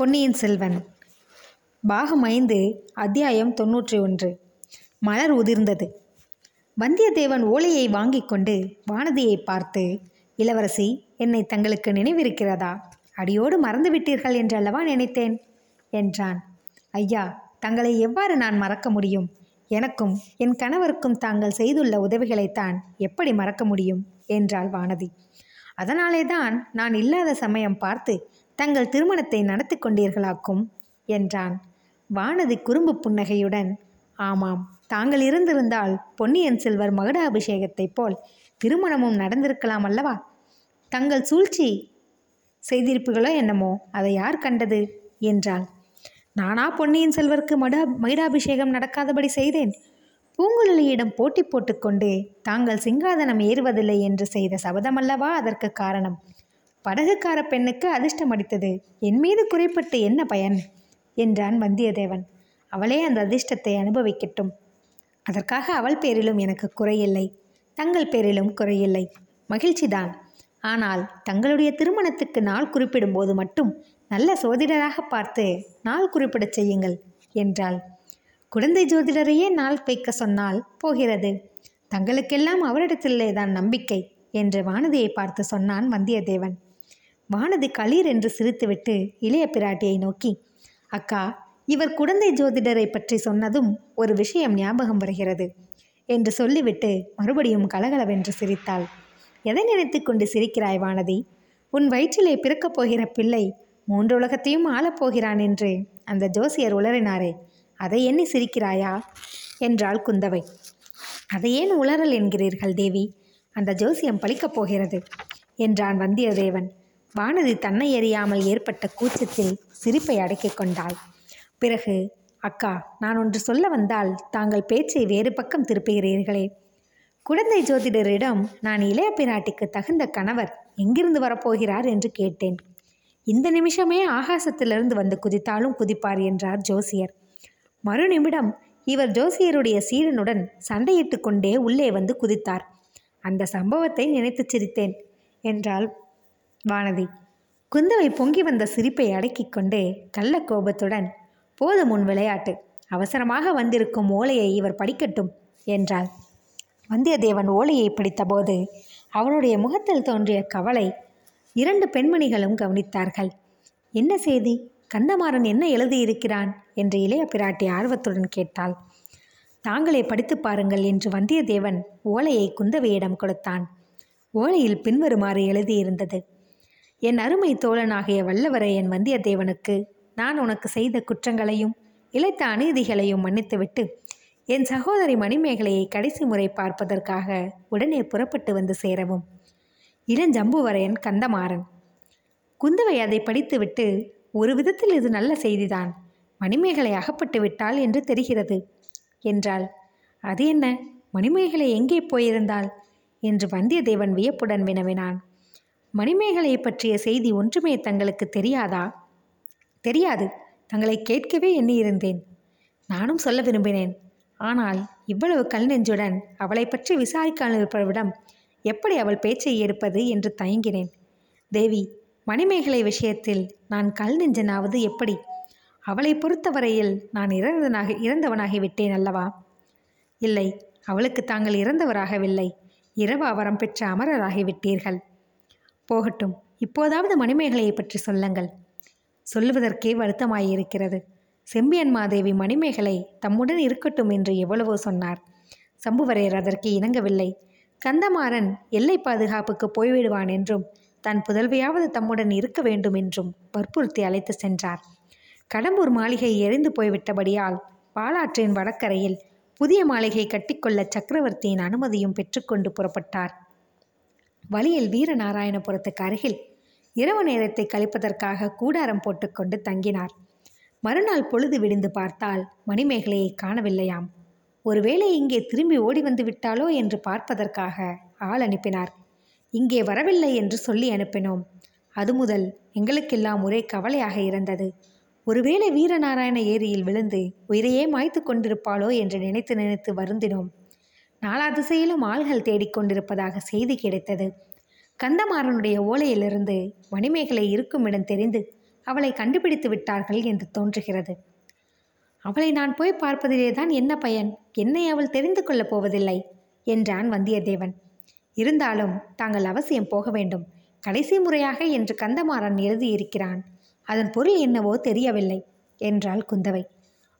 பொன்னியின் செல்வன். பாகம் ஐந்து அத்தியாயம் தொன்னூற்றி ஒன்று மலர் உதிர்ந்தது. வந்தியத்தேவன் ஓலையை வாங்கிக் கொண்டு வானதியை பார்த்து இளவரசி என்னை தங்களுக்கு நினைவிருக்கிறதா? அடியோடு மறந்துவிட்டீர்கள் என்றல்லவா நினைத்தேன்? என்றான். ஐயா தங்களை எவ்வாறு நான் மறக்க முடியும்? எனக்கும் என் கணவருக்கும் தாங்கள் செய்துள்ள உதவிகளைத்தான் எப்படி மறக்க முடியும்? என்றாள் வானதி. அதனாலே தான் நான் இல்லாத சமயம் பார்த்து தங்கள் திருமணத்தை நடத்தி கொண்டீர்களாக்கும் என்றான். வானதி குறும்பு புன்னகையுடன் ஆமாம் தாங்கள் இருந்திருந்தால் பொன்னியின் செல்வர் மகுடாபிஷேகத்தைப் போல் திருமணமும் நடந்திருக்கலாம் அல்லவா? தங்கள் சூழ்ச்சி செய்திருப்புகளோ என்னமோ அதை யார் கண்டது? என்றாள். நானா பொன்னியின் செல்வருக்கு மடா மகிடாபிஷேகம் நடக்காதபடி செய்தேன். பூங்குழலியிடம் போட்டி போட்டுக்கொண்டு தாங்கள் சிங்காதனம் ஏறுவதில்லை என்று செய்த சபதமல்லவா அதற்கு காரணம்? படகுக்கார பெண்ணுக்கு அதிர்ஷ்டம் அடித்தது. என் மீது குறைப்பட்டு என்ன பயன்? என்றான் வந்தியத்தேவன். அவளே அந்த அதிர்ஷ்டத்தை அனுபவிக்கட்டும். அதற்காக அவள் பேரிலும் எனக்கு குறையில்லை. தங்கள் பேரிலும் குறையில்லை. மகிழ்ச்சிதான் ஆனால் தங்களுடைய திருமணத்துக்கு நாள் குறிப்பிடும்போது மட்டும் நல்ல சோதிடராக பார்த்து நாள் குறிப்பிடச் செய்யுங்கள் என்றாள். குழந்தை ஜோதிடரையே நாள் வைக்க சொன்னால் போகிறது. தங்களுக்கெல்லாம் அவரிடத்திலே தான் நம்பிக்கை என்று வானதியை பார்த்து சொன்னான் வந்தியத்தேவன். வானதி களீர் என்று சிரித்துவிட்டு இளைய பிராட்டியை நோக்கி அக்கா இவர் குழந்தை ஜோதிடரை பற்றி சொன்னதும் ஒரு விஷயம் ஞாபகம் வருகிறது என்று சொல்லிவிட்டு மறுபடியும் கலகலவென்று சிரித்தாள். எதை நினைத்து கொண்டு சிரிக்கிறாய் வானதி? உன் வயிற்றிலே பிறக்கப் போகிற பிள்ளை மூன்று உலகத்தையும் ஆளப்போகிறான் என்று அந்த ஜோசியர் உளறினாரே அதை எண்ணி சிரிக்கிறாயா? என்றாள் குந்தவை. அதை ஏன் உளறல் என்கிறீர்கள் தேவி? அந்த ஜோசியம் பழிக்கப் போகிறது என்றான் வந்தியத்தேவன். வானதி தன்னை எறியாமல் ஏற்பட்ட கூச்சத்தில் சிரிப்பை அடக்கிக் கொண்டாள். பிறகு அக்கா நான் ஒன்று சொல்ல வந்தால் தாங்கள் பேச்சை வேறு பக்கம் திருப்புகிறீர்களே. குழந்தை ஜோதிடரிடம் நான் இளைய பிராட்டிக்கு தகுந்த கணவர் எங்கிருந்து வரப்போகிறார் என்று கேட்டேன். இந்த நிமிஷமே ஆகாசத்திலிருந்து வந்து குதித்தாலும் குதிப்பார் என்றார் ஜோசியர். மறு நிமிடம் இவர் ஜோசியருடைய சீடனுடன் சண்டையிட்டு கொண்டே உள்ளே வந்து குதித்தார். அந்த சம்பவத்தை நினைத்துச் சிரித்தேன் என்றாள் வானதி. குந்தவை பொங்கி வந்த சிரிப்பை அடக்கிக் கொண்டு கள்ள கோபத்துடன் போதும் உன் விளையாட்டு. அவசரமாக வந்திருக்கும் ஓலையை இவர் படிக்கட்டும் என்றாள். வந்தியத்தேவன் ஓலையை படித்தபோது அவனுடைய முகத்தில் தோன்றிய கவலை இரண்டு பெண்மணிகளும் கவனித்தார்கள். என்ன செய்தி கந்தமாறன் என்ன எழுதியிருக்கிறான்? என்று இளைய பிராட்டி ஆர்வத்துடன் கேட்டாள். தாங்களே படித்து பாருங்கள் என்று வந்தியத்தேவன் ஓலையை குந்தவையிடம் கொடுத்தான். ஓலையில் பின்வருமாறு எழுதியிருந்தது. என் அருமை தோழனாகிய வல்லவரையன் வந்தியத்தேவனுக்கு நான் உனக்கு செய்த குற்றங்களையும் இழைத்த அநீதிகளையும் மன்னித்துவிட்டு என் சகோதரி மணிமேகலையை கடைசி முறை பார்ப்பதற்காக உடனே புறப்பட்டு வந்து சேரவும். இளஞ்சம்புவரையன் கந்தமாறன். குந்தவை அதை படித்துவிட்டு ஒரு விதத்தில் இது நல்ல செய்திதான். மணிமேகலை அகப்பட்டு விட்டாள் என்று தெரிகிறது. என்றாள். அது என்ன? மணிமேகலை எங்கே போயிருந்தாள்? என்று வந்தியத்தேவன் வியப்புடன் வினவினான். மணிமேகலை பற்றிய செய்தி ஒன்றுமே தங்களுக்கு தெரியாதா? தெரியாது. தங்களை கேட்கவே எண்ணியிருந்தேன். நானும் சொல்ல விரும்பினேன். ஆனால் இவ்வளவு கல் நெஞ்சுடன் அவளை பற்றி விசாரிக்காமல் இருப்பவரிடம் எப்படி அவள் பேச்சை எடுப்பது என்று தயங்கினேன். தேவி மணிமேகலை விஷயத்தில் நான் கல் நெஞ்சனாவது எப்படி? அவளை பொறுத்தவரையில் நான் இறந்தனாக இறந்தவனாகி விட்டேன் அல்லவா? இல்லை அவளுக்கு தாங்கள் இறந்தவராகவில்லை. இரவு அவரம் பெற்ற அமரராகிவிட்டீர்கள். போகட்டும். இப்போதாவது மணிமேகலையை பற்றி சொல்லுங்கள். சொல்லுவதற்கே வருத்தமாயிருக்கிறது. செம்பியன் மாதேவி மணிமேகலை தம்முடன் இருக்கட்டும் என்று எவ்வளவோ சொன்னார். சம்புவரையர் அதற்கு இணங்கவில்லை. கந்தமாறன் எல்லை பாதுகாப்புக்கு போய்விடுவான் என்றும் தன் புதல்வியாவது தம்முடன் இருக்க வேண்டும் என்றும் வற்புறுத்தி அழைத்து சென்றார். கடம்பூர் மாளிகை எரிந்து போய்விட்டபடியால் பாலாற்றின் வடக்கரையில் புதிய மாளிகை கட்டிக்கொள்ள சக்கரவர்த்தியின் அனுமதியும் பெற்றுக்கொண்டு புறப்பட்டார். வழியில் வீரநாராயணபுரத்துக்கு அருகில் இரவு நேரத்தை கழிப்பதற்காக கூடாரம் போட்டுக்கொண்டு தங்கினார். மறுநாள் பொழுது விடிந்து பார்த்தால் மணிமேகலையை காணவில்லையாம். ஒருவேளை இங்கே திரும்பி ஓடி வந்து விட்டாளோ என்று பார்ப்பதற்காக ஆள் அனுப்பினார். இங்கே வரவில்லை என்று சொல்லி அனுப்பினோம். அது முதல் எங்களுக்கெல்லாம் ஒரே கவலையாக இருந்தது. ஒருவேளை வீரநாராயண ஏரியில் விழுந்து உயிரையே மாய்த்து கொண்டிருப்பாளோ என்று நினைத்து நினைத்து வருந்தினோம். நாலா திசையிலும் ஆள்கள் தேடிக்கொண்டிருப்பதாக செய்தி கிடைத்தது. கந்தமாறனுடைய ஓலையிலிருந்து மணிமேகலை இருக்கும் இடம் தெரிந்து அவளை கண்டுபிடித்து விட்டார்கள் என்று தோன்றுகிறது. அவளை நான் போய் பார்ப்பதிலே தான் என்ன பயன்? என்னை அவள் தெரிந்து கொள்ளப் போவதில்லை என்றான் வந்தியத்தேவன். இருந்தாலும் தாங்கள் அவசியம் போக வேண்டும். கடைசி முறையாக என்று கந்தமாறன் எழுதியிருக்கிறான். அதன் பொருள் என்னவோ தெரியவில்லை என்றாள் குந்தவை.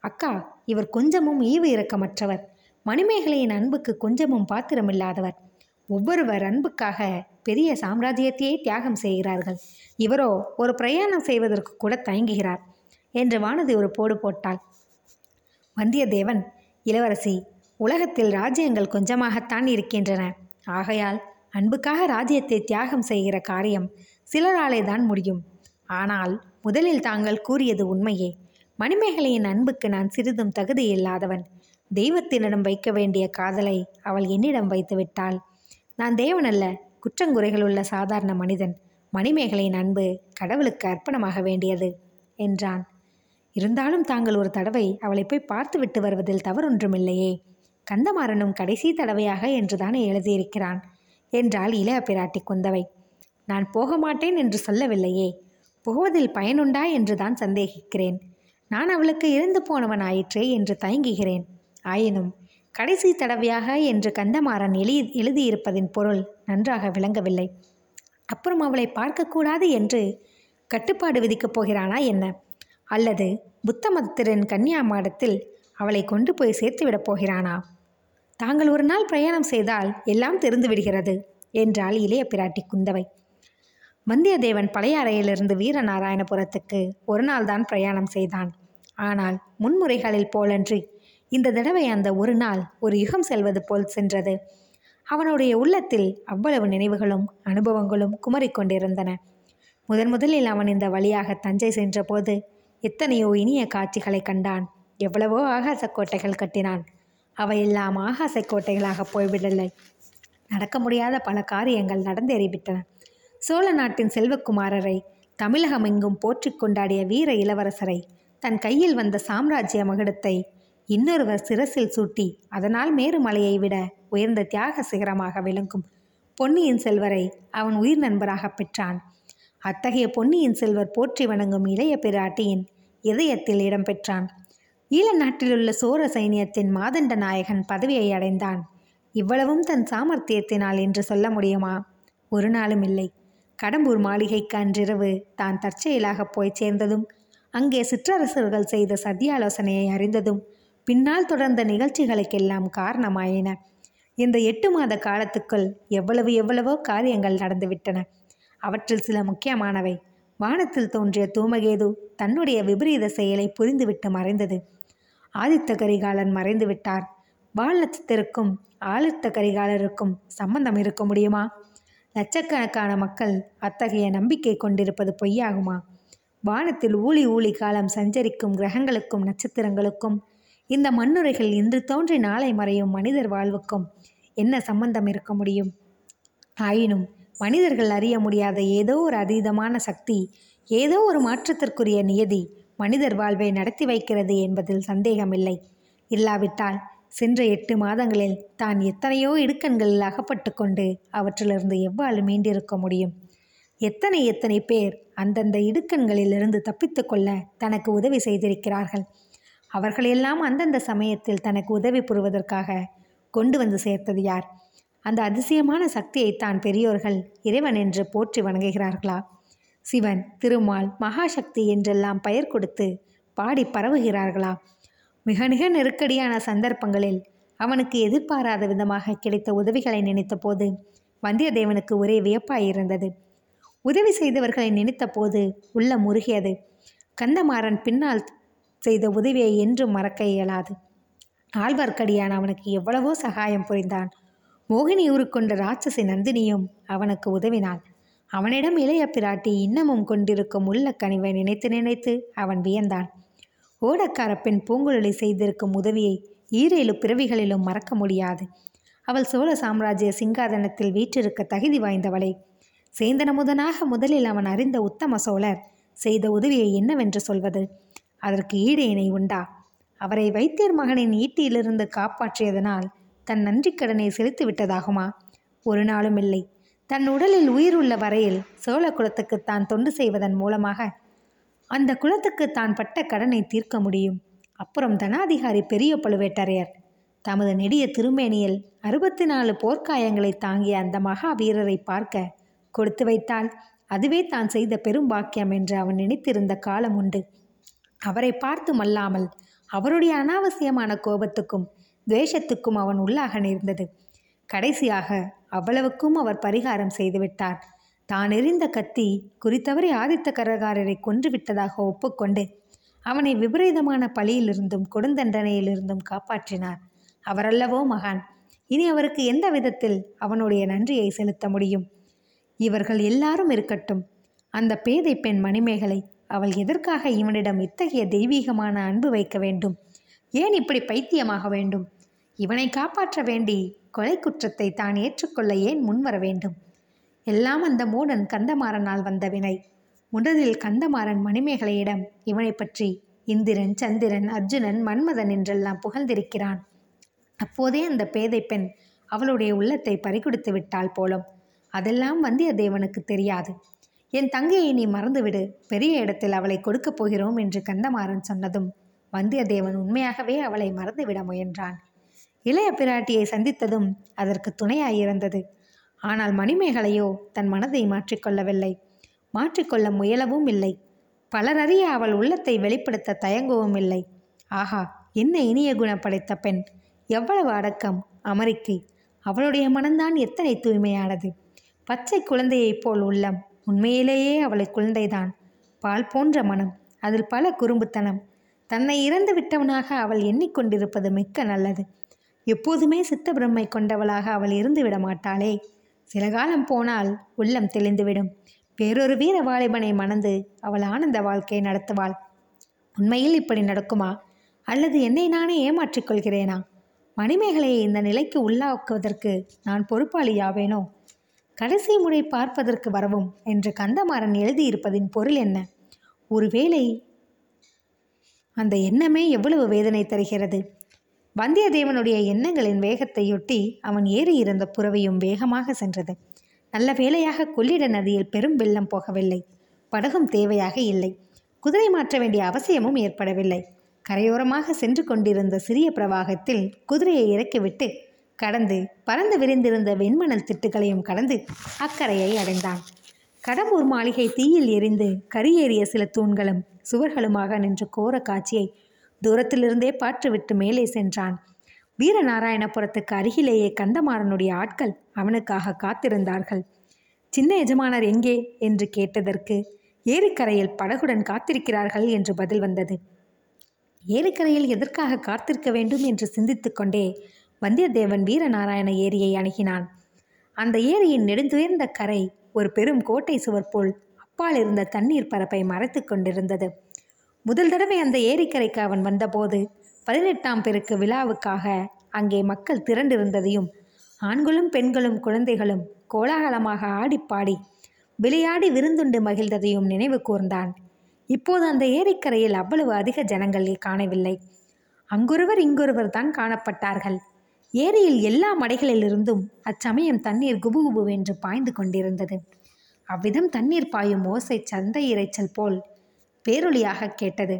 அக்கா இவர் கொஞ்சமும் ஈவு இரக்கமற்றவர். மணிமேகலையின் அன்புக்கு கொஞ்சமும் பாத்திரமில்லாதவர். ஒவ்வொருவர் அன்புக்காக பெரிய சாம்ராஜ்யத்தையே தியாகம் செய்கிறார்கள். இவரோ ஒரு பிரயாணம் செய்வதற்கு கூட தயங்குகிறார் என்று வானதி ஒரு போடு போட்டாள். வந்தியத்தேவன் இளவரசி உலகத்தில் ராஜ்யங்கள் கொஞ்சமாகத்தான் இருக்கின்றன. ஆகையால் அன்புக்காக ராஜ்யத்தை தியாகம் செய்கிற காரியம் சிலராலே தான் முடியும். ஆனால் முதலில் தாங்கள் கூறியது உண்மையே. மணிமேகலையின் அன்புக்கு நான் சிறிதும் தகுதி இல்லாதவன் தெய்வத்தினிடம் வைக்க வேண்டிய காதலை அவள் என்னிடம் வைத்து விட்டாள் நான் தேவனல்ல குற்றங்குறைகள் உள்ள சாதாரண மனிதன். மணிமேகலையின் அன்பு கடவுளுக்கு அர்ப்பணமாக வேண்டியது என்றான். இருந்தாலும் தாங்கள் ஒரு தடவை அவளை போய் பார்த்துவிட்டு வருவதில் தவறொன்றுமில்லையே. கந்தமாறனும் கடைசி தடவையாக என்றுதானே எழுதியிருக்கிறான் என்றாள் இளைய பிராட்டி குந்தவை. நான் போக மாட்டேன் என்று சொல்லவில்லையே. போவதில் பயனுண்டா என்றுதான் சந்தேகிக்கிறேன். நான் அவளுக்கு இறந்து போனவன் ஆயிற்றே என்று தயங்குகிறேன். ஆயினும் கடைசி தடவையாக என்று கந்தமாறன் எழு எழுதியிருப்பதின் பொருள் நன்றாக விளங்கவில்லை. அப்புறம் அவளை பார்க்கக்கூடாது என்று கட்டுப்பாடு விதிக்கப் போகிறானா என்ன? அல்லது புத்த மதத்திரன் கன்னியா மாடத்தில் அவளை கொண்டு போய் சேர்த்துவிடப் போகிறானா? தாங்கள் ஒரு நாள் பிரயாணம் செய்தால் எல்லாம் தெரிந்து விடுகிறது என்றாள் இளைய பிராட்டி குந்தவை. வந்தியத்தேவன் பழைய அறையிலிருந்து வீரநாராயணபுரத்துக்கு ஒரு நாள் தான் பிரயாணம் செய்தான். ஆனால் முன்முறைகளில் போலன்றி இந்த தடவை அந்த ஒரு நாள் ஒரு யுகம் செல்வது போல் சென்றது. அவனுடைய உள்ளத்தில் அவ்வளவு நினைவுகளும் அனுபவங்களும் குமரிக்கொண்டிருந்தன முதன் முதலில் அவன் இந்த வழியாக தஞ்சை சென்றபோது எத்தனையோ இனிய காட்சிகளை கண்டான். எவ்வளவோ ஆகாச கோட்டைகள் கட்டினான். அவையெல்லாம் ஆகாச கோட்டைகளாக போய்விடலை நடக்க முடியாத பல காரியங்கள் நடந்தேறிவிட்டன. சோழ நாட்டின் செல்வக்குமாரரை தமிழகம் எங்கும் போற்றிக் கொண்டாடிய வீர இளவரசரை தன் கையில் வந்த சாம்ராஜ்ய மகுடத்தை இன்னொருவர் சிரசில் சூட்டி அதனால் மேருமலையை விட உயர்ந்த தியாக சிகரமாக விளங்கும் பொன்னியின் செல்வரை அவன் உயிர் நண்பராக பெற்றான். அத்தகைய பொன்னியின் செல்வர் போற்றி வணங்கும் இளைய பிராட்டியின் இதயத்தில் இடம்பெற்றான் ஈழ நாட்டிலுள்ள சோர சைனியத்தின் மாதண்ட நாயகன் பதவியை அடைந்தான். இவ்வளவும் தன் சாமர்த்தியத்தினால் என்று சொல்ல முடியுமா? ஒரு நாளும் இல்லை. கடம்பூர் மாளிகைக்கு அன்றிரவு தான் தற்செயலாக போய் சேர்ந்ததும் அங்கே சிற்றரசர்கள் செய்த சத்தியாலோசனையை அறிந்ததும் பின்னால் தொடர்ந்த நிகழ்ச்சிகளுக்கெல்லாம் காரணமாயின. இந்த எட்டு மாத காலத்துக்குள் எவ்வளவு எவ்வளவோ காரியங்கள் நடந்துவிட்டன. அவற்றில் சில முக்கியமானவை. வானத்தில் தோன்றிய தூமகேது தன்னுடைய விபரீத செயலை புரிந்துவிட்டு மறைந்தது. ஆதித்த கரிகாலன் மறைந்து விட்டார் வால் நட்சத்திற்கும் ஆதித்த கரிகாலருக்கும் சம்பந்தம் இருக்க முடியுமா? லட்சக்கணக்கான மக்கள் அத்தகைய நம்பிக்கை கொண்டிருப்பது பொய்யாகுமா? வானத்தில் ஊழி ஊழி காலம் சஞ்சரிக்கும் கிரகங்களுக்கும் நட்சத்திரங்களுக்கும் இந்த மண்ணுரைகள் இன்று தோன்றி நாளை மறையும் மனிதர் வாழ்வுக்கும் என்ன சம்பந்தம் இருக்க முடியும்? ஆயினும் மனிதர்கள் அறிய முடியாத ஏதோ ஒரு அதீதமான சக்தி ஏதோ ஒரு மாற்றத்திற்குரிய நியதி மனிதர் வாழ்வை நடத்தி வைக்கிறது என்பதில் சந்தேகமில்லை. இல்லாவிட்டால் சென்ற எட்டு மாதங்களில் தான் எத்தனையோ இடுக்கண்களில் அகப்பட்டு கொண்டு அவற்றிலிருந்து எவ்வாறு மீண்டிருக்க முடியும்? எத்தனை எத்தனை பேர் அந்தந்த இடுக்கண்களிலிருந்து தப்பித்து கொள்ள தனக்கு உதவி செய்திருக்கிறார்கள்? அவர்களெல்லாம் அந்தந்த சமயத்தில் தனக்கு உதவி புரிவதற்காக கொண்டு வந்து சேர்த்தது யார்? அந்த அதிசயமான சக்தியை தான் பெரியோர்கள் இறைவன் என்று போற்றி வணங்குகிறார்களா? சிவன் திருமால் மகாசக்தி என்றெல்லாம் பெயர் கொடுத்து பாடி பரவுகிறார்களா? மிக மிக நெருக்கடியான சந்தர்ப்பங்களில் அவனுக்கு எதிர்பாராத விதமாக கிடைத்த உதவிகளை நினைத்தபோது வந்தியத்தேவனுக்கு ஒரே வியப்பாயிருந்தது உதவி செய்தவர்களை நினைத்த போது உள்ள முருகியது கந்தமாறன் பின்னால் செய்த உதவியை என்றும் மறக்க இயலாது. ஆழ்வார்க்கடியான் அவனுக்கு எவ்வளவோ சகாயம் புரிந்தான். மோகினி உருக்கொண்ட ராட்சசி நந்தினியும் அவனுக்கு உதவினாள். அவனிடம் இளைய பிராட்டி இன்னமும் கொண்டிருக்கும் உள்ள கனிவை நினைத்து நினைத்து அவன் வியந்தான். ஓடக்கார பெண் பூங்குழலி செய்திருக்கும் உதவியை ஈரேழு பிறவிகளிலும் மறக்க முடியாது. அவள் சோழ சாம்ராஜ்ய சிங்காதனத்தில் வீற்றிருக்க தகுதி வாய்ந்தவளை. சேந்தனமுதனாக முதலில் அவன் அறிந்த உத்தம சோழர் செய்த உதவியை என்னவென்று சொல்வது? அதற்கு ஈடு இணை உண்டா? அவரை வைத்தியர் மகனின் ஈட்டியிலிருந்து காப்பாற்றியதனால் தன் நன்றிக்கடனை செலுத்தி விட்டதாகுமா? ஒரு நாளும் இல்லை. தன் உடலில் உயிர் உள்ள வரையில் சோழ குலத்துக்கு தான் தொண்டு செய்வதன் மூலமாக அந்த குலத்துக்கு தான் பட்ட கடனை தீர்க்க முடியும். அப்புறம் தனாதிகாரி பெரிய பழுவேட்டரையர் தமது நெடிய திருமேனியில் அறுபத்தி நாலு போர்க்காயங்களை தாங்கிய அந்த மகா வீரரை பார்க்க கொடுத்து வைத்தால் அதுவே தான் செய்த பெரும் பாக்கியம் என்று அவன் நினைத்திருந்த காலம் உண்டு. அவரை பார்த்தும் அல்லாமல் அவருடைய அனாவசியமான கோபத்துக்கும் துவேஷத்துக்கும் அவன் உள்ளாக நேர்ந்தது. கடைசியாக அவ்வளவுக்கும் அவர் பரிகாரம் செய்துவிட்டார். தான் எறிந்த கத்தி குறித்தவரை ஆதித்த கரகாரரை கொன்றுவிட்டதாக ஒப்புக்கொண்டு அவனை விபரீதமான பழியிலிருந்தும் கொடுந்தண்டனையிலிருந்தும் காப்பாற்றினார். அவரல்லவோ மகான் இனி அவருக்கு எந்த விதத்தில் அவனுடைய நன்றியை செலுத்த முடியும்? இவர்கள் எல்லாரும் இருக்கட்டும். அந்த பேதை பெண் மணிமேகலை அவள் எதற்காக இவனிடம் இத்தகைய தெய்வீகமான அன்பு வைக்க வேண்டும்? ஏன் இப்படி பைத்தியமாக வேண்டும்? இவனை காப்பாற்ற வேண்டி கொலை குற்றத்தை தான் ஏற்றுக்கொள்ள ஏன் முன்வர வேண்டும்? எல்லாம் அந்த மூடன் கந்தமாறனால் வந்த வினை. முதலில் கந்தமாறன் மணிமேகலையிடம் இவனை பற்றி இந்திரன் சந்திரன் அர்ஜுனன் மன்மதன் என்றெல்லாம் புகழ்ந்திருக்கிறான். அப்போதே அந்த பேதை பெண் அவளுடைய உள்ளத்தை பறிகொடுத்து விட்டாள் போலும். அதெல்லாம் வந்தியத்தேவனுக்கு தெரியாது. என் தங்கையை நீ மறந்துவிடு. பெரிய இடத்தில் அவளை கொடுக்கப் போகிறோம் என்று கந்தமாறன் சொன்னதும் வந்தியத்தேவன் உண்மையாகவே அவளை மறந்துவிட முயன்றான். இளைய பிராட்டியை சந்தித்ததும் அதற்கு துணையாயிருந்தது ஆனால் மணிமேகலையோ தன் மனதை மாற்றிக்கொள்ளவில்லை மாற்றிக்கொள்ள முயலவும் இல்லை. பலரறிய அவள் உள்ளத்தை வெளிப்படுத்த தயங்கவும் இல்லை. ஆஹா என்ன இனிய குணம் படைத்த பெண். எவ்வளவு அடக்கம் அமெரிக்கை. அவளுடைய மனம்தான் எத்தனை தூய்மையானது. பச்சை குழந்தையைப் போல் உள்ளம். உண்மையிலேயே அவளை குழந்தைதான். பால் போன்ற மனம் அதில் பல குறும்புத்தனம். தன்னை இறந்து விட்டவனாக அவள் எண்ணிக்கொண்டிருப்பது மிக்க நல்லது. எப்போதுமே சித்த பிரம்மை கொண்டவளாக அவள் இருந்து விட மாட்டாளே. சில காலம் போனால் உள்ளம் தெளிந்துவிடும். வேறொரு வீர வாலிபனை மணந்து அவள் ஆனந்த வாழ்க்கையை நடத்துவாள். உண்மையில் இப்படி நடக்குமா? அல்லது என்னை நானே ஏமாற்றிக் கொள்கிறேனா மணிமேகலையை இந்த நிலைக்கு உள்ளாக்குவதற்கு நான் பொறுப்பாளியாவேனோ? கடைசி முறை பார்ப்பதற்கு வரவும் என்று கந்தமாறன் எழுதியிருப்பதின் பொருள் என்ன? ஒருவேளை அந்த எண்ணமே எவ்வளவு வேதனை தருகிறது? வந்தியத்தேவனுடைய எண்ணங்களின் வேகத்தையொட்டி அவன் ஏறி இருந்த புறவையும் வேகமாக சென்றது. நல்ல வேளையாக கொள்ளிட நதியில் பெரும் வெள்ளம் போகவில்லை. படகும் தேவையாக இல்லை. குதிரை மாற்ற வேண்டிய அவசியமும் ஏற்படவில்லை. கரையோரமாக சென்று கொண்டிருந்த சிறிய பிரவாகத்தில் குதிரையை இறக்கிவிட்டு கடந்து பறந்து விரிந்திருந்த வெண்மணல் திட்டுகளையும் கடந்து அக்கரையை அடைந்தான். கடம்பூர் மாளிகை தீயில் எரிந்து கரியேறிய சில தூண்களும் சுவர்களுமாக நின்ற கோர காட்சியை தூரத்திலிருந்தே பார்த்துவிட்டு மேலே சென்றான். வீரநாராயணபுரத்துக்கு அருகிலேயே கந்தமாறனுடைய ஆட்கள் அவனுக்காக காத்திருந்தார்கள். சின்ன எஜமானர் எங்கே என்று கேட்டதற்கு ஏரிக்கரையில் படகுடன் காத்திருக்கிறார்கள் என்று பதில் வந்தது. ஏரிக்கரையில் எதற்காக காத்திருக்க வேண்டும் என்று சிந்தித்து கொண்டே வந்தியத்தேவன் வீரநாராயண ஏரியை அணுகினான். அந்த ஏரியின் நெடுந்துயர்ந்த கரை ஒரு பெரும் கோட்டை சுவர் போல் அப்பால் இருந்த தண்ணீர் பரப்பை மறைத்து கொண்டிருந்தது. முதல் தடவை அந்த ஏரிக்கரைக்கு அவன் வந்தபோது பதினெட்டாம் பெருக்கு விழாவுக்காக அங்கே மக்கள் திரண்டிருந்ததையும் ஆண்களும் பெண்களும் குழந்தைகளும் கோலாகலமாக ஆடிப்பாடி விளையாடி விருந்துண்டு மகிழ்ந்ததையும் நினைவு கூர்ந்தான். இப்போது அந்த ஏரிக்கரையில் அவ்வளவு அதிக ஜனங்கள் காணவில்லை. அங்கொருவர் இங்கொருவர் தான் காணப்பட்டார்கள். ஏரியில் எல்லா மடைகளிலிருந்தும் அச்சமயம் தண்ணீர் குபுகுபுவென்று பாய்ந்து கொண்டிருந்தது. அவ்விதம் தண்ணீர் பாயும் ஓசை சந்தை இறைச்சல் போல் பேரொளியாக கேட்டது.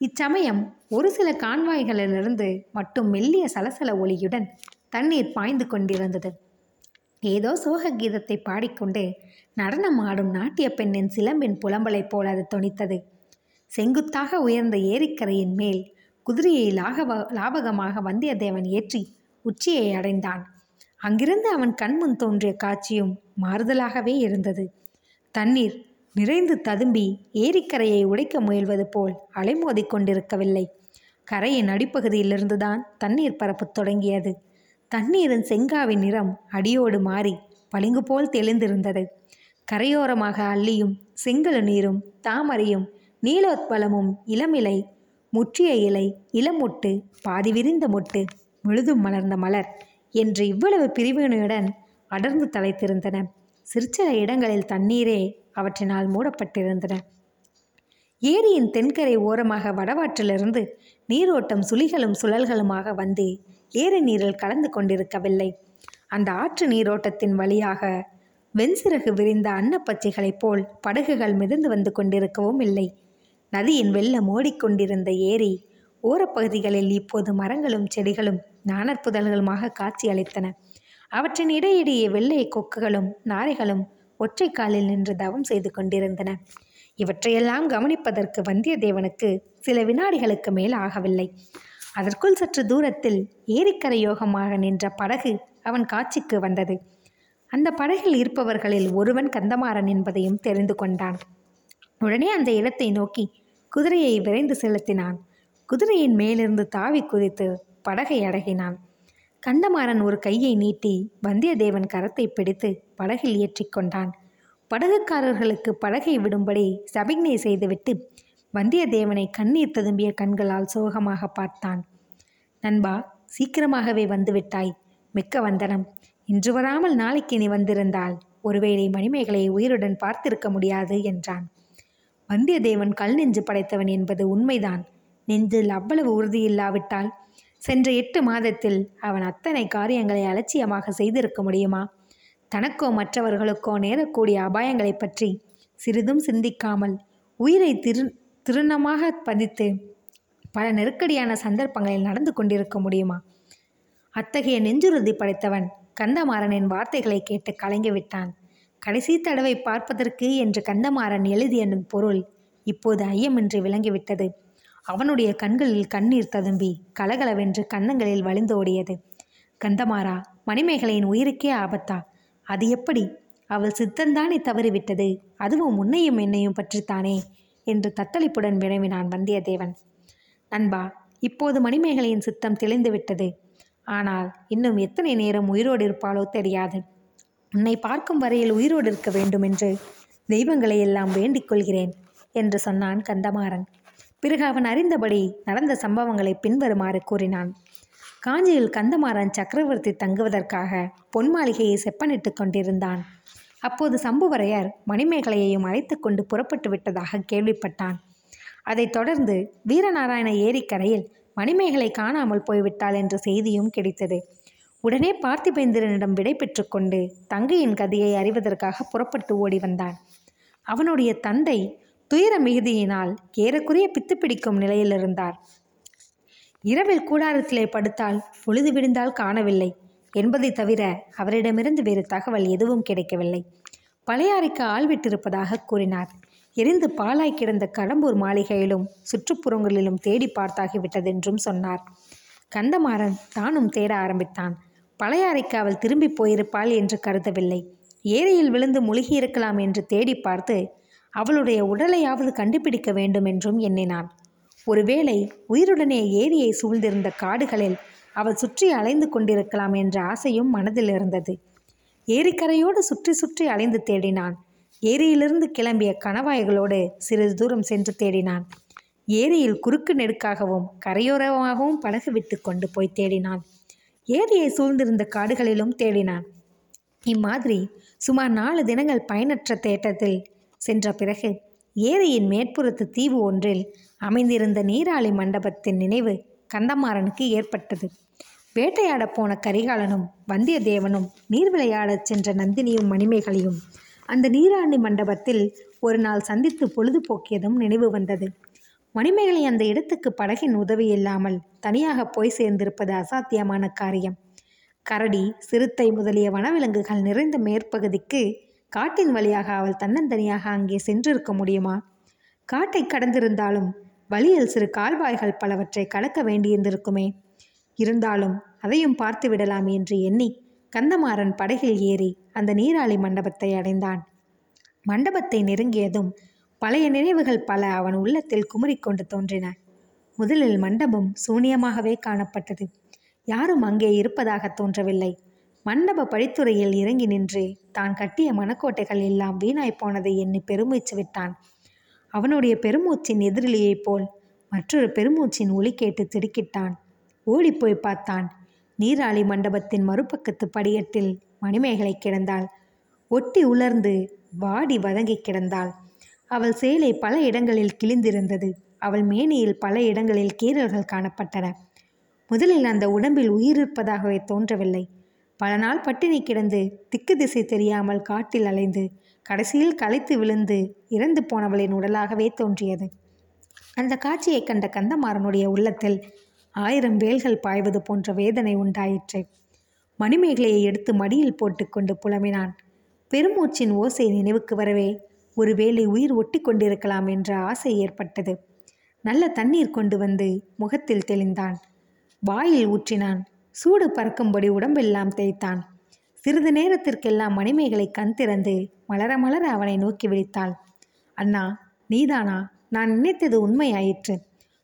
இச்சமயம் ஒரு சில கான்வாய்களிலிருந்து மட்டும் மெல்லிய சலசல ஒளியுடன் தண்ணீர் பாய்ந்து கொண்டிருந்தது. ஏதோ சோக கீதத்தை பாடிக்கொண்டு நடனம் ஆடும் நாட்டிய பெண்ணின் சிலம்பின் புலம்பலைப் போல் அது தொனித்தது. செங்குத்தாக உயர்ந்த ஏரிக்கரையின் மேல் குதிரையை லாகவ லாபகமாக வந்தியத்தேவன் ஏற்றி உச்சியை அடைந்தான். அங்கிருந்து அவன் கண்முன் தோன்றிய காட்சியும் மாறுதலாகவே இருந்தது. தண்ணீர் நிறைந்து ததும்பி ஏரிக்கரையை உடைக்க முயல்வது போல் அலைமோதி கொண்டிருக்கவில்லை. கரையின் அடிப்பகுதியிலிருந்துதான் தண்ணீர் பரப்பு தொடங்கியது. தண்ணீரின் செங்காவின் நிறம் அடியோடு மாறி பளிங்கு போல் தெளிந்திருந்தது. கரையோரமாக அள்ளியும் செங்கல நீரும் தாமரையும் நீலோத்பலமும் இளமிலை முற்றிய இலை இளமொட்டு பாதி விரிந்த மொட்டு முழுதும் மலர்ந்த மலர் என்று இவ்வளவு பிரிவினையுடன் அடர்ந்து தலைத்திருந்தன. சிற்சில இடங்களில் தண்ணீரே அவற்றினால் மூடப்பட்டிருந்தன. ஏரியின் தென்கரை ஓரமாக வடவாற்றிலிருந்து நீரோட்டம் சுழிகளும் சுழல்களுமாக வந்து ஏரி நீரில் கலந்து கொண்டிருக்கவில்லை. அந்த ஆற்று நீரோட்டத்தின் வழியாக வெண்சிறகு விரிந்த அன்னப்பச்சைகளைப் போல் படகுகள் மிதந்து வந்து கொண்டிருக்கவும் இல்லை. நதியின் வெள்ளம் ஓடிக்கொண்டிருந்த ஏரி ஓரப்பகுதிகளில் இப்போது மரங்களும் செடிகளும் நாணற்புதல்களுமாக காட்சி அளித்தன. அவற்றின் இடையிடையே வெள்ளை கொக்குகளும் நாரைகளும் ஒற்றை காலில் நின்று தவம் செய்து கொண்டிருந்தன. இவற்றையெல்லாம் கவனிப்பதற்கு வந்தியத்தேவனுக்கு சில வினாடிகளுக்கு மேல் ஆகவில்லை. அதற்குள் சற்று தூரத்தில் ஏரிக்கரையோகமாக நின்ற படகு அவன் காட்சிக்கு வந்தது. அந்த படகில் இருப்பவர்களில் ஒருவன் கந்தமாறன் என்பதையும் தெரிந்து கொண்டான். உடனே அந்த இடத்தை நோக்கி குதிரையை விரைந்து செலுத்தினான். குதிரையின் மேலிருந்து தாவி குதித்து படகை அடகினான். கந்தமாறன் ஒரு கையை நீட்டி வந்தியத்தேவன் கரத்தை பிடித்து படகில் ஏற்றிக்கொண்டான் படகுக்காரர்களுக்கு படகை விடும்படி சபிக்ஞை செய்துவிட்டு வந்தியத்தேவனை கண்ணீர் ததும்பிய கண்களால் சோகமாக பார்த்தான். நண்பா சீக்கிரமாகவே வந்துவிட்டாய். மிக்க வந்தனம். இன்று வராமல் நாளைக்கு நீ வந்திருந்தால் ஒருவேளை மணிமேகலை உயிருடன் பார்த்திருக்க முடியாது என்றான். வந்தியத்தேவன் கல் நெஞ்சு படைத்தவன் என்பது உண்மைதான். நெஞ்சில் அவ்வளவு உறுதியில்லாவிட்டால் சென்ற எட்டு மாதத்தில் அவன் அத்தனை காரியங்களை அலட்சியமாக செய்திருக்க முடியுமா? தனக்கோ மற்றவர்களுக்கோ நேரக்கூடிய அபாயங்களை பற்றி சிறிதும் சிந்திக்காமல் உயிரை திரு திருணமாக பதித்து பல நெருக்கடியான சந்தர்ப்பங்களில் நடந்து கொண்டிருக்க முடியுமா? அத்தகைய நெஞ்சுறுதி படைத்தவன் கந்தமாறனின் வார்த்தைகளை கேட்டு கலங்கிவிட்டான். கடைசி தடவை பார்ப்பதற்கு என்று கந்தமாறன் எழுதிய பொருள் இப்போது ஐயமின்றி விளங்கிவிட்டது. அவனுடைய கண்களில் கண்ணீர் ததும்பி கலகலவென்று கன்னங்களில் வழிந்தோடியது கந்தமாறா மணிமேகலையின் உயிருக்கே ஆபத்தா? அது எப்படி? அவள் சித்தந்தானே தவறிவிட்டது. அதுவும் உன்னையும் என்னையும் பற்றித்தானே? என்று தத்தளிப்புடன் வினவினான் வந்தியத்தேவன். நண்பா இப்போது மணிமேகலையின் சித்தம் தெளிந்துவிட்டது. ஆனால் இன்னும் எத்தனை நேரம் உயிரோடு இருப்பாளோ தெரியாது. உன்னை பார்க்கும் வரையில் உயிரோடு இருக்க வேண்டும் என்று தெய்வங்களை எல்லாம் வேண்டிக் கொள்கிறேன் என்று சொன்னான் கந்தமாறன். பிறகு அவன் அறிந்தபடி நடந்த சம்பவங்களை பின்வருமாறு கூறினான். காஞ்சியில் கந்தமாறன் சக்கரவர்த்தி தங்குவதற்காக பொன் மாளிகையை செப்பனிட்டு கொண்டிருந்தான். அப்போது சம்புவரையர் மணிமேகலையையும் அழைத்து கொண்டு புறப்பட்டு விட்டதாக கேள்விப்பட்டான். அதைத் தொடர்ந்து வீரநாராயண ஏரிக்கரையில் மணிமேகலை காணாமல் போய்விட்டாள் என்ற செய்தியும் கிடைத்தது. உடனே பார்த்திபேந்திரனிடம் விடை பெற்றுக்கொண்டு தங்கையின் கதையை அறிவதற்காக புறப்பட்டு ஓடி வந்தான். அவனுடைய தந்தை துயர மிகுதியினால் ஏறக்குறைய பித்து பிடிக்கும் நிலையில் இருந்தார். இரவில் கூடாரத்திலே படுத்தால் பொழுது விடிந்தால் காணவில்லை. என்பதை தவிர அவரிடமிருந்து வேறு தகவல் எதுவும் கிடைக்கவில்லை. பழையாறைக்கு ஆள் விட்டிருப்பதாக கூறினார். எரிந்து பாலாய் கிடந்த கடம்பூர் மாளிகையிலும் சுற்றுப்புறங்களிலும் தேடி பார்த்தாகிவிட்டதென்றும் சொன்னார். கந்தமாறன் தானும் தேட ஆரம்பித்தான். பழையாறைக்கு அவள் திரும்பி போயிருப்பாள் என்று கருதவில்லை. ஏரியில் விழுந்து முழுகியிருக்கலாம் என்று தேடி பார்த்து அவளுடைய உடலையாவது கண்டுபிடிக்க வேண்டும் என்றும் எண்ணினான். ஒருவேளை உயிருடனே ஏரியை சூழ்ந்திருந்த காடுகளில் அவள் சுற்றி அலைந்து கொண்டிருக்கலாம் என்ற ஆசையும் மனதில் இருந்தது. ஏரிக்கரையோடு சுற்றி சுற்றி அலைந்து தேடினான். ஏரியிலிருந்து கிளம்பிய கணவாய்களோடு சிறிது தூரம் சென்று தேடினான். ஏரியில் குறுக்கு நெடுக்காகவும் கரையோரமாகவும் படகு விட்டு கொண்டு போய் தேடினான். ஏரியை சூழ்ந்திருந்த காடுகளிலும் தேடினான். இம்மாதிரி சுமார் நாலு தினங்கள் பயனற்ற தேட்டத்தில் சென்ற பிறகு ஏரியின் மேற்புறத்து தீவு ஒன்றில் அமைந்திருந்த நீராளி மண்டபத்தின் நினைவு கந்தமாறனுக்கு ஏற்பட்டது. வேட்டையாடப் போன கரிகாலனும் வந்தியத்தேவனும் நீர் விளையாடச் சென்ற நந்தினியும் மணிமேகலையும் அந்த நீராணி மண்டபத்தில் ஒரு நாள் சந்தித்து பொழுதுபோக்கியதும் நினைவு வந்தது. மணிமேகலை அந்த இடத்துக்கு படகின் உதவி இல்லாமல் தனியாக போய் சேர்ந்திருப்பது அசாத்தியமான காரியம். கரடி சிறுத்தை முதலிய வனவிலங்குகள் நிறைந்த மேற்பகுதிக்கு காட்டின் வழியாக அவள் தன்னந்தனியாக அங்கே சென்றிருக்க முடியுமா? காட்டை கடந்திருந்தாலும் வழியில் சிறு கால்வாய்கள் பலவற்றை கடக்க வேண்டியிருந்திருக்குமே. இருந்தாலும் அதையும் பார்த்து விடலாம் என்று எண்ணி கந்தமாறன் படகில் ஏறி அந்த நீராளி மண்டபத்தை அடைந்தான். மண்டபத்தை நெருங்கியதும் பழைய நினைவுகள் பல அவன் உள்ளத்தில் குமரிக்கொண்டு தோன்றின. முதலில் மண்டபம் சூனியமாகவே காணப்பட்டது. யாரும் அங்கே இருப்பதாக தோன்றவில்லை. மண்டப படித்துறையில் இறங்கி நின்று தான் கட்டிய மனக்கோட்டைகள் எல்லாம் வீணாய் போனதை எண்ணி பெருமூச்சு விட்டான். அவனுடைய பெருமூச்சின் எதிரிலியைப் போல் மற்றொரு பெருமூச்சின் ஒளி கேட்டு திடுக்கிட்டான். ஓடிப்போய் பார்த்தான். நீராளி மண்டபத்தின் மறுபக்கத்து படியட்டில் மணிமேகலை கிடந்தாள். ஒட்டி உலர்ந்து வாடி வதங்கி கிடந்தாள். அவள் சேலை பல இடங்களில் கிழிந்திருந்தது. அவள் மேனியில் பல இடங்களில் கீறல்கள் காணப்பட்டன. முதலில் அந்த உடம்பில் உயிர் இருப்பதாகவே தோன்றவில்லை. பல நாள் பட்டினி கிடந்து திக்கு திசை தெரியாமல் காட்டில் அலைந்து கடைசியில் களைத்து விழுந்து இறந்து போனவளின் உடலாகவே தோன்றியது. அந்த காட்சியைக் கண்ட கந்தமாறனுடைய உள்ளத்தில் ஆயிரம் வேல்கள் பாய்வது போன்ற வேதனை உண்டாயிற்று. மணிமேகலையை எடுத்து மடியில் போட்டுக்கொண்டு புலம்பினான். பெருமூச்சின் ஓசை நினைவுக்கு வரவே ஒருவேளை உயிர் ஒட்டி கொண்டிருக்கலாம் என்ற ஆசை ஏற்பட்டது. நல்ல தண்ணீர் கொண்டு வந்து முகத்தில் தெளிந்தான். வாயில் ஊற்றினான். சூடு பறக்கும்படி உடம்பெல்லாம் தேய்த்தான். சிறிது நேரத்திற்கெல்லாம் மணிமேகலை கண் திறந்து மலர மலர அவனை நோக்கி விழித்தாள். அண்ணா நீதானா? நான் நினைத்தது உண்மையாயிற்று.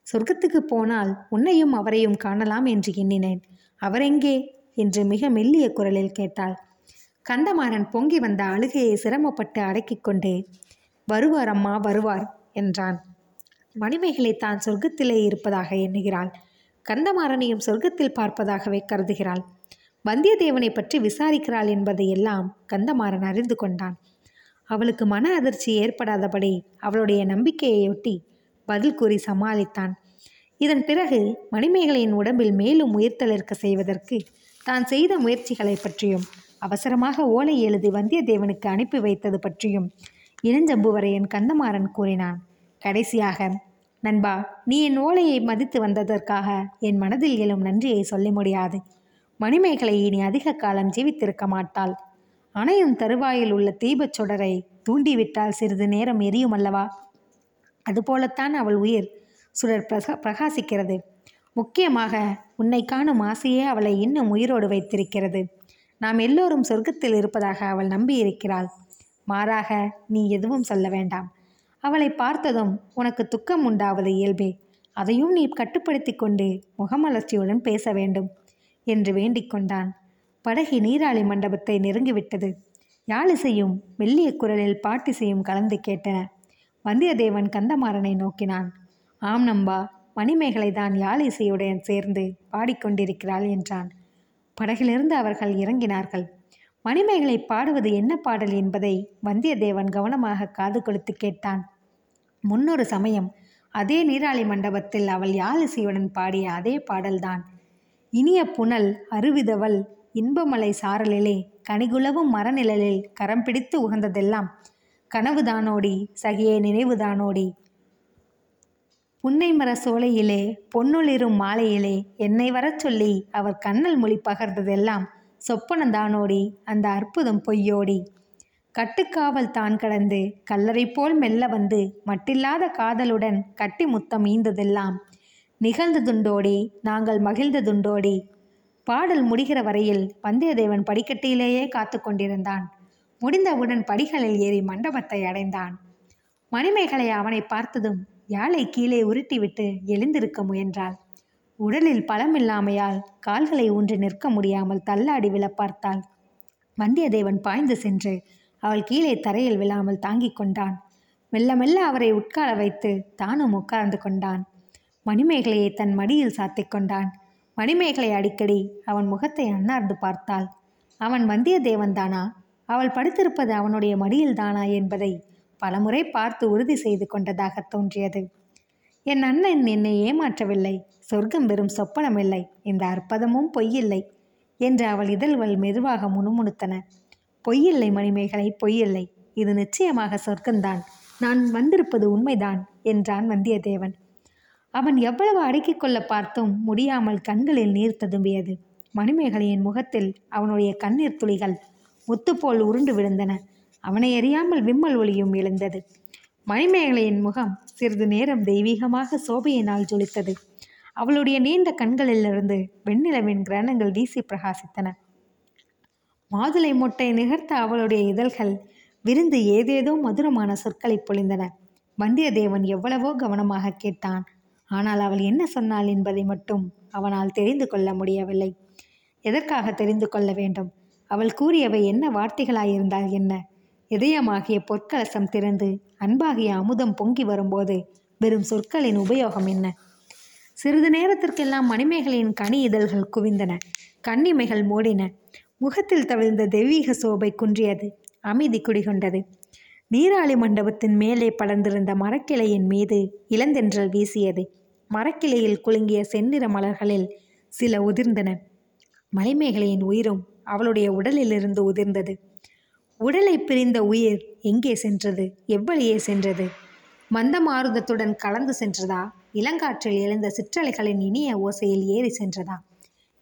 சொர்க்கத்துக்கு போனால் உன்னையும் அவரையும் காணலாம் என்று எண்ணினேன். அவரெங்கே என்று மிக மெல்லிய குரலில் கேட்டாள். கந்தமாறன் பொங்கி வந்த அழுகையை சிரமப்பட்டு அடக்கிக் கொண்டு வருவார் அம்மா வருவார் என்றான். மணிமேகலை தான் சொர்க்கத்திலே இருப்பதாக எண்ணுகிறாள். கந்தமாறனையும் சொர்க்கத்தில் பார்ப்பதாகவே கருதுகிறாள். வந்தியத்தேவனை பற்றி விசாரிக்கிறாள் என்பதையெல்லாம் கந்தமாறன் அறிந்து கொண்டான். அவளுக்கு மன அதிர்ச்சி ஏற்படாதபடி அவளுடைய நம்பிக்கையையொட்டி பதில் கூறி சமாளித்தான். இதன் பிறகு மணிமேகலையின் உடம்பில் மேலும் உயிர்த்தளிர்க்க செய்வதற்கு தான் செய்த முயற்சிகளை பற்றியும் அவசரமாக ஓலை எழுதி வந்தியத்தேவனுக்கு அனுப்பி வைத்தது பற்றியும் இளஞ்சம்புவரையன் கந்தமாறன் கூறினான். கடைசியாக நண்பா நீ என் ஓலையை மதித்து வந்ததற்காக என் மனதில் எழும் நன்றியை சொல்ல முடியாது. மணிமேகலை இனி அதிக காலம் ஜீவித்திருக்க மாட்டாள். அணையும் தருவாயில் உள்ள தீபச் சுடரை தூண்டிவிட்டால் சிறிது நேரம் எரியும் அல்லவா அதுபோலத்தான் அவள் உயிர் சுடர் பிரகா பிரகாசிக்கிறது. முக்கியமாக உன்னை காணும் ஆசையே அவளை இன்னும் உயிரோடு வைத்திருக்கிறது. நாம் எல்லோரும் சொர்க்கத்தில் இருப்பதாக அவள் நம்பியிருக்கிறாள். மாறாக நீ எதுவும் சொல்ல வேண்டாம். அவளை பார்த்ததும் உனக்கு துக்கம் உண்டாவது இயல்பே. அதையும் நீ கட்டுப்படுத்தி கொண்டு முகமலர்ச்சியுடன் பேச வேண்டும் என்று வேண்டிக் கொண்டான். படகி நீராளி மண்டபத்தை நெருங்கிவிட்டது. யாழிசையும் மெல்லிய குரலில் பாட்டிசையும் கலந்து கேட்டன. வந்தியத்தேவன் கந்தமாறனை நோக்கினான். ஆம் நம்பா மணிமேகலை தான் யாழிசையுடன் சேர்ந்து பாடிக்கொண்டிருக்கிறாள் என்றான். படகிலிருந்து அவர்கள் இறங்கினார்கள். மணிமேகலை பாடுவது என்ன பாடல் என்பதை வந்தியத்தேவன் கவனமாக காது கொடுத்து கேட்டான். முன்னொரு சமயம் அதே நீராளி மண்டபத்தில் அவள் யாழிசையுடன் பாடிய அதே பாடல்தான். இனிய புனல் அருவிதவள் இன்பமலை சாரலிலே கனிகுலவும் மரநிழலில் கரம் பிடித்து உகந்ததெல்லாம் கனவுதானோடி சகியே நினைவுதானோடி. புன்னை மர சோலையிலே பொன்னுளிரும் மாலையிலே என்னை வரச் சொல்லி அவர் கண்ணல் மொழி பகர்ந்ததெல்லாம் சொப்பனந்தானோடி அந்த அற்புதம் பொய்யோடி. கட்டுக்காவல் தான் கடந்து கல்லறை போல் மெல்ல வந்து மட்டில்லாத காதலுடன் கட்டி முத்தம் ஈந்ததெல்லாம் நிகழ்ந்ததுண்டோடி நாங்கள் மகிழ்ந்ததுண்டோடி. பாடல் முடிகிற வரையில் வந்தியத்தேவன் படிக்கட்டிலேயே காத்து கொண்டிருந்தான். முடிந்தவுடன் படிகளில் ஏறி மண்டபத்தை அடைந்தான். மணிமேகலை அவனை பார்த்ததும் யாழை கீழே உருட்டிவிட்டு எழுந்திருக்க முயன்றாள். உடலில் பலமில்லாமையால் கால்களை ஊன்றி நிற்க முடியாமல் தள்ளாடி விழ பார்த்தாள். வந்தியத்தேவன் பாய்ந்து சென்று அவள் கீழே தரையில் விழாமல் தாங்கிக் கொண்டான். மெல்ல மெல்ல அவரை உட்கார வைத்து தானும் உட்கார்ந்து கொண்டான். மணிமேகலையை தன் மடியில் சாத்திக் கொண்டான். மணிமேகலை அடிக்கடி அவன் முகத்தை அன்னார்ந்து பார்த்தாள். அவன் வந்தியத்தேவன் தானா? அவள் படுத்திருப்பது அவனுடைய மடியில் தானா என்பதை பலமுறை பார்த்து உறுதி செய்து கொண்டதாக தோன்றியது. என் அண்ணன் என்னை ஏமாற்றவில்லை. சொர்க்கம் வெறும் சொப்பனமில்லை இந்த அற்புதமும் பொய்யில்லை என்று அவள் இதழ்கள் மெதுவாக முணுமுணுத்தன. பொய்யில்லை மணிமேகலை பொய்யில்லை. இது நிச்சயமாக சொர்க்கம்தான். நான் வந்திருப்பது உண்மைதான் என்றான் வந்தியத்தேவன். அவன் எவ்வளவு அடக்கிக் கொள்ள பார்த்தும் முடியாமல் கண்களில் நீர் ததும்பியது. மணிமேகலையின் முகத்தில் அவனுடைய கண்ணீர் துளிகள் முத்துப்போல் உருண்டு விழுந்தன. அவனை அறியாமல் விம்மல் ஒளியும் எழுந்தது. மணிமேகலையின் முகம் சிறிது நேரம் தெய்வீகமாக சோபையினால் ஜொலித்தது. அவளுடைய நீண்ட கண்களிலிருந்து வெண்ணிலவின் கிரணங்கள் வீசி பிரகாசித்தன. மாதுளை மொட்டை நிகர்த்த அவளுடைய இதழ்கள் விருந்து ஏதேதோ மதுரமான சொற்களை பொழிந்தன. வந்தியத்தேவன் எவ்வளவோ கவனமாக கேட்டான். ஆனால் அவள் என்ன சொன்னாள் என்பதை மட்டும் அவனால் தெரிந்து கொள்ள முடியவில்லை. எதற்காக தெரிந்து கொள்ள வேண்டும்? அவள் கூறியவை என்ன வார்த்தைகளாயிருந்தால் என்ன? இதயமாகிய பொற்கலசம் திறந்து அன்பாகிய அமுதம் பொங்கி வரும்போது வெறும் சொற்களின் உபயோகம் என்ன? சிறிது நேரத்திற்கெல்லாம் மணிமேகலையின் கனி இதழ்கள் குவிந்தன. கண்ணிமைகள் மூடின. முகத்தில் தவிழ்ந்த தெய்வீக சோபை குன்றியது. அமைதி குடிகொண்டது. நீராளி மண்டபத்தின் மேலே படர்ந்திருந்த மரக்கிளையின் மீது இளந்தென்றல் வீசியது. மரக்கிளையில் குலுங்கிய செந்நிற மலர்களில் சில உதிர்ந்தன. மலைமேகலையின் உயிரும் அவளுடைய உடலிலிருந்து உதிர்ந்தது. உடலை பிரிந்த உயிர் எங்கே சென்றது? எவ்வளியே சென்றது? மந்தமாருதத்துடன் கலந்து சென்றதா? இளங்காற்றில் எழுந்த சிற்றலைகளின் இனிய ஓசையில் ஏறி சென்றதா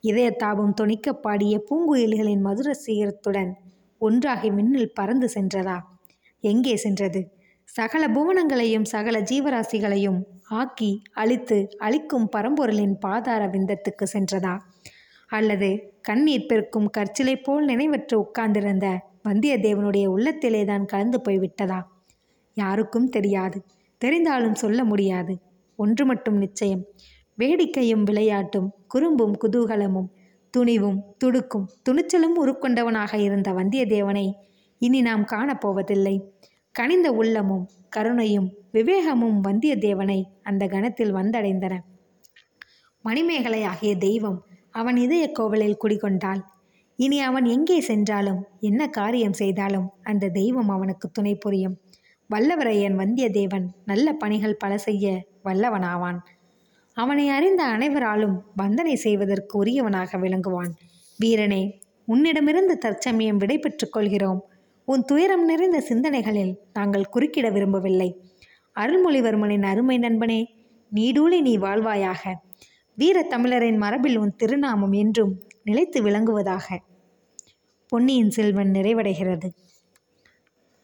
இதயத்தாபம் துணிக்க பாடிய பூங்குயில்களின் மதுர சீரத்துடன் ஒன்றாகி மின்னில் பறந்து சென்றதா? எங்கே சென்றது? சகல புவனங்களையும் சகல ஜீவராசிகளையும் ஆக்கி அழித்து அழிக்கும் பரம்பொருளின் பாதார விந்தத்துக்கு சென்றதா? அல்லது கண்ணீர் பெருக்கும் கற்சிலை போல் நினைவற்று உட்கார்ந்திருந்த வந்தியத்தேவனுடைய உள்ளத்திலே தான் கலந்து போய்விட்டதா? யாருக்கும் தெரியாது. தெரிந்தாலும் சொல்ல முடியாது. ஒன்று மட்டும் நிச்சயம். வேடிக்கையும் விளையாட்டும் குறும்பும் குதூகலமும் துணிவும் துடுக்கும் துணிச்சலும் உருக்கொண்டவனாக இருந்த வந்தியத்தேவனை இனி நாம் காணப்போவதில்லை. கனிந்த உள்ளமும் கருணையும் விவேகமும் வந்தியத்தேவனை அந்த கணத்தில் வந்தடைந்தன. மணிமேகலை ஆகிய தெய்வம் அவன் இதய கோவலில் குடிகொண்டாள். இனி அவன் எங்கே சென்றாலும் என்ன காரியம் செய்தாலும் அந்த தெய்வம் அவனுக்கு துணை புரியும். வல்லவரையன் வந்தியத்தேவன் நல்ல பணிகள் பல செய்ய வல்லவனாவான். அவனை அறிந்த அனைவராலும் வந்தனை செய்வதற்கு உரியவனாக விளங்குவான். வீரனே உன்னிடமிருந்து தற்சமயம் விடை பெற்றுக் கொள்கிறோம். உன் துயரம் நிறைந்த சிந்தனைகளில் நாங்கள் குறுக்கிட விரும்பவில்லை. அருள்மொழிவர்மனின் அருமை நண்பனே நீடூழி நீ வாழ்வாயாக. வீர தமிழரின் மரபில் உன் திருநாமம் என்றும் நிலைத்து விளங்குவதாக. பொன்னியின் செல்வன் நிறைவடைகிறது.